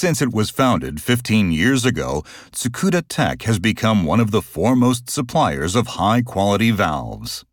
Since it was founded 15 years ago, Tsukuda Tech has become one of the foremost suppliers of high quality valves.